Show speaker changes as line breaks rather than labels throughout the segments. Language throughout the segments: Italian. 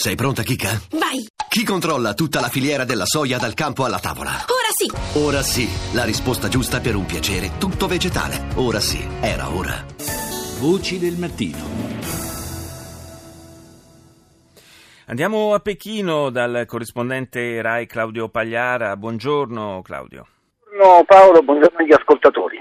Sei pronta, Kika?
Vai!
Chi controlla tutta la filiera della soia dal campo alla tavola?
Ora sì!
Ora sì, la risposta giusta per un piacere tutto vegetale. Ora sì, era ora.
Voci del mattino.
Andiamo a Pechino dal corrispondente Rai Claudio Pagliara. Buongiorno Claudio.
Buongiorno Paolo, buongiorno agli ascoltatori.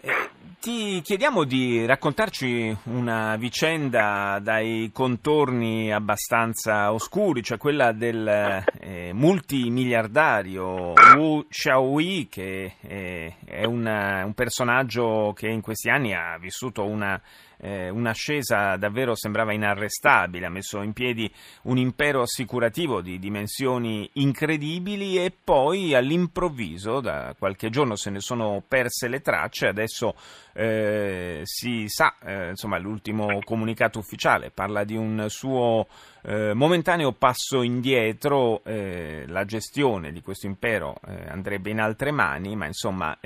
Eh, ti chiediamo di raccontarci una vicenda dai contorni abbastanza oscuri, cioè quella del eh, multimiliardario Wu Xiaoyi, che eh, è una, un personaggio che in questi anni ha vissuto una eh, un'ascesa davvero sembrava inarrestabile, ha messo in piedi un impero assicurativo di dimensioni incredibili e poi all'improvviso, da qualche giorno se ne sono perse le tracce, adesso eh, si sa, eh, insomma l'ultimo comunicato ufficiale parla di un suo eh, momentaneo passo indietro, eh, la gestione di questo impero eh, andrebbe in altre mani, ma insomma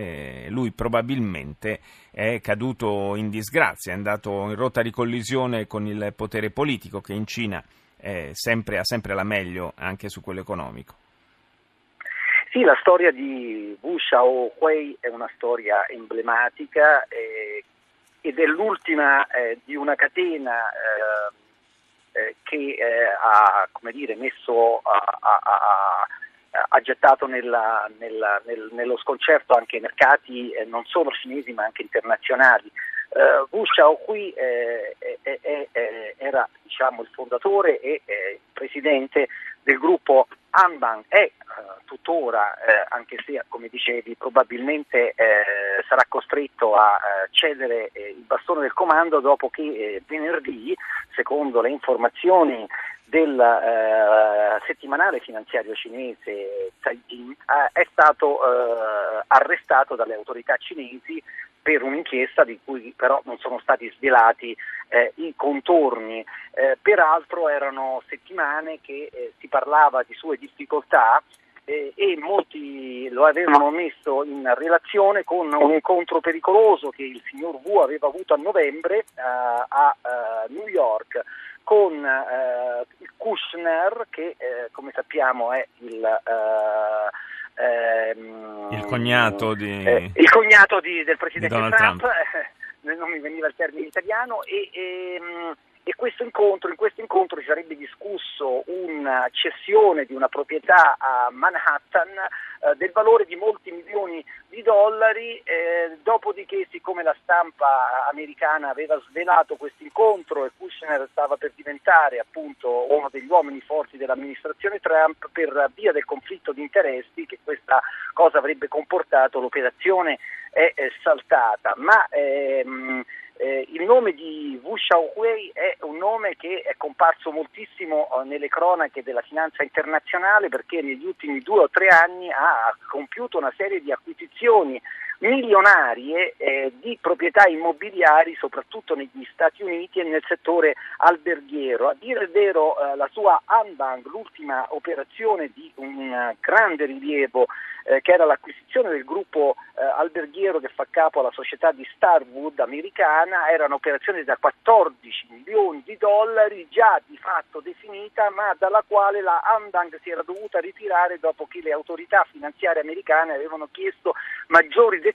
lui probabilmente è caduto in disgrazia, è andato in rotta di collisione con il potere politico che in Cina sempre, ha sempre la meglio anche su quello economico.
Sì, la storia di Wu Xiaohui è una storia emblematica eh, ed è l'ultima eh, di una catena eh, eh, che eh, ha dire, messo, ha, ha, ha gettato nella, nella, nel, nello sconcerto anche i mercati eh, non solo cinesi ma anche internazionali. Wu Xiaohui era diciamo, il fondatore e presidente del gruppo Anban è uh, tuttora, eh, anche se come dicevi probabilmente eh, sarà costretto a uh, cedere eh, il bastone del comando dopo che eh, venerdì, secondo le informazioni del settimanale finanziario cinese Caixin, è stato arrestato dalle autorità cinesi per un'inchiesta di cui però non sono stati svelati eh, i contorni. Eh, peraltro erano settimane che eh, si parlava di sue difficoltà eh, e molti lo avevano messo in relazione con un incontro pericoloso che il signor Wu aveva avuto a novembre eh, a eh, New York con il Kushner che come sappiamo è il
Ehm, il cognato, di,
eh, il cognato di, del presidente
Trump,
Trump. Eh, non mi veniva il termine italiano, e, e, ehm, e questo incontro, in questo incontro si sarebbe discusso una cessione di una proprietà a Manhattan eh, del valore di molti milioni di dollari, eh, dopodiché siccome la stampa americana aveva svelato questo incontro e Kushner stava per diventare appunto uno degli uomini forti dell'amministrazione Trump per via del conflitto di interessi che questa cosa avrebbe comportato, l'operazione è, è saltata. Ma, ehm, eh, il nome di Wu Xiaohui è un nome che è comparso moltissimo eh, nelle cronache della finanza internazionale perché negli ultimi due o tre anni ha compiuto una serie di acquisizioni milionarie eh, di proprietà immobiliari soprattutto negli Stati Uniti e nel settore alberghiero. A dire il vero eh, la sua Anbang, l'ultima operazione di un uh, grande rilievo eh, che era l'acquisizione del gruppo eh, alberghiero che fa capo alla società di Starwood americana, era un'operazione da 14 milioni di dollari già di fatto definita ma dalla quale la Andang si era dovuta ritirare dopo che le autorità finanziarie americane avevano chiesto maggiori dettagli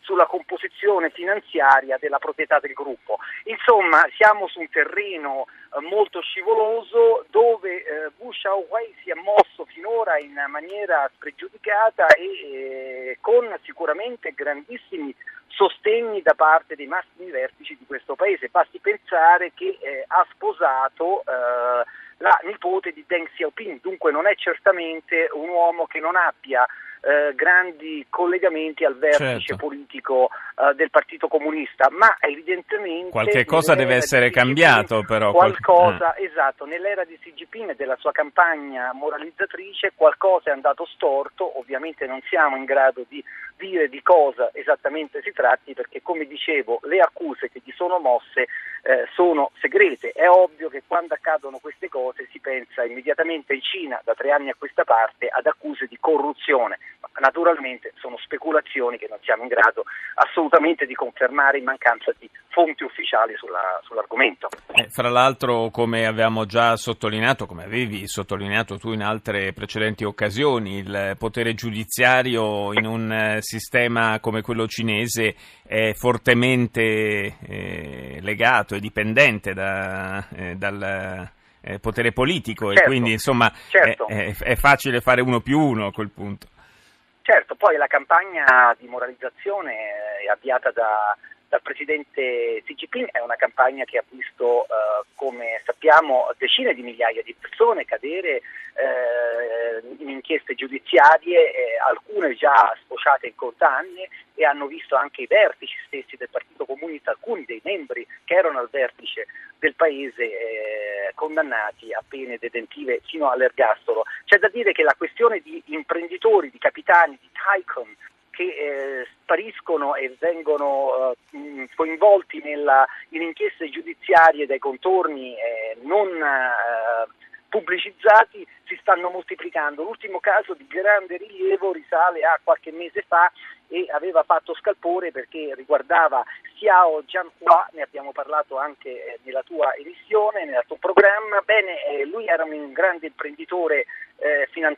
sulla composizione finanziaria della proprietà del gruppo. Insomma, siamo su un terreno eh, molto scivoloso dove eh, Bush Xiaohui si è mosso finora in maniera spregiudicata e eh, con sicuramente grandissimi sostegni da parte dei massimi vertici di questo paese. Basti pensare che eh, ha sposato eh, la nipote di Deng Xiaoping, dunque non è certamente un uomo che non abbia eh, grandi collegamenti al vertice certo. politico eh, del Partito Comunista, ma evidentemente
qualche cosa deve essere cambiato però
qualcosa, eh. esatto, nell'era di Xi Jinping e della sua campagna moralizzatrice qualcosa è andato storto, ovviamente non siamo in grado di dire di cosa esattamente si tratti perché come dicevo le accuse che gli sono mosse eh, sono segrete. È ovvio che quando accadono queste cose si pensa immediatamente in Cina da tre anni a questa parte ad accuse di corruzione, ma naturalmente sono speculazioni che non siamo in grado assolutamente di confermare in mancanza di fonti ufficiali sulla, sull'argomento.
Eh, fra l'altro, come avevamo già sottolineato, come avevi sottolineato tu in altre precedenti occasioni, il potere giudiziario in un eh, sistema come quello cinese è fortemente eh, legato e dipendente da, eh, dal eh, potere politico certo, e quindi insomma certo. è, è, facile fare uno più uno a quel punto.
Certo, poi la campagna di moralizzazione è avviata da, dal presidente Xi Jinping è una campagna che ha visto, eh, come sappiamo, decine di migliaia di persone cadere eh, in inchieste giudiziarie, eh, alcune già sfociate in condanne e hanno visto anche i vertici stessi del Partito Comunista, alcuni dei membri che erano al vertice del paese eh, condannati a pene detentive fino all'ergastolo. C'è da dire che la questione di imprenditori, di capitani, di tycoon che eh, spariscono e vengono eh, coinvolti nella, in inchieste giudiziarie dai contorni eh, non eh, pubblicizzati si stanno moltiplicando. L'ultimo caso di grande rilievo risale a qualche mese fa e aveva fatto scalpore perché riguardava Xiao Jianhua, ne abbiamo parlato anche eh, nella tua emissione, nel tuo programma. Bene, eh, lui era un grande imprenditore eh, finan-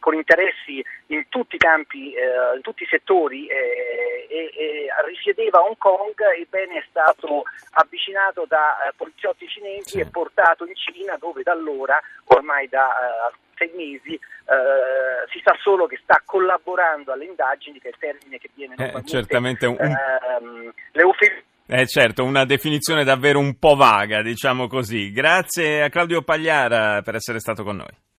con interessi in tutti i campi, eh, in tutti i settori eh, e, e, risiedeva a Hong Kong, ebbene è stato avvicinato da eh, poliziotti cinesi sì. e portato in Cina dove da allora, ormai da sei mesi, eh, si sa solo che sta collaborando alle indagini, che è il termine che viene
eh, certamente un...
ehm, l'eufemismo
eh certo, una definizione davvero un po' vaga, diciamo così. Grazie a Claudio Pagliara per essere stato con noi.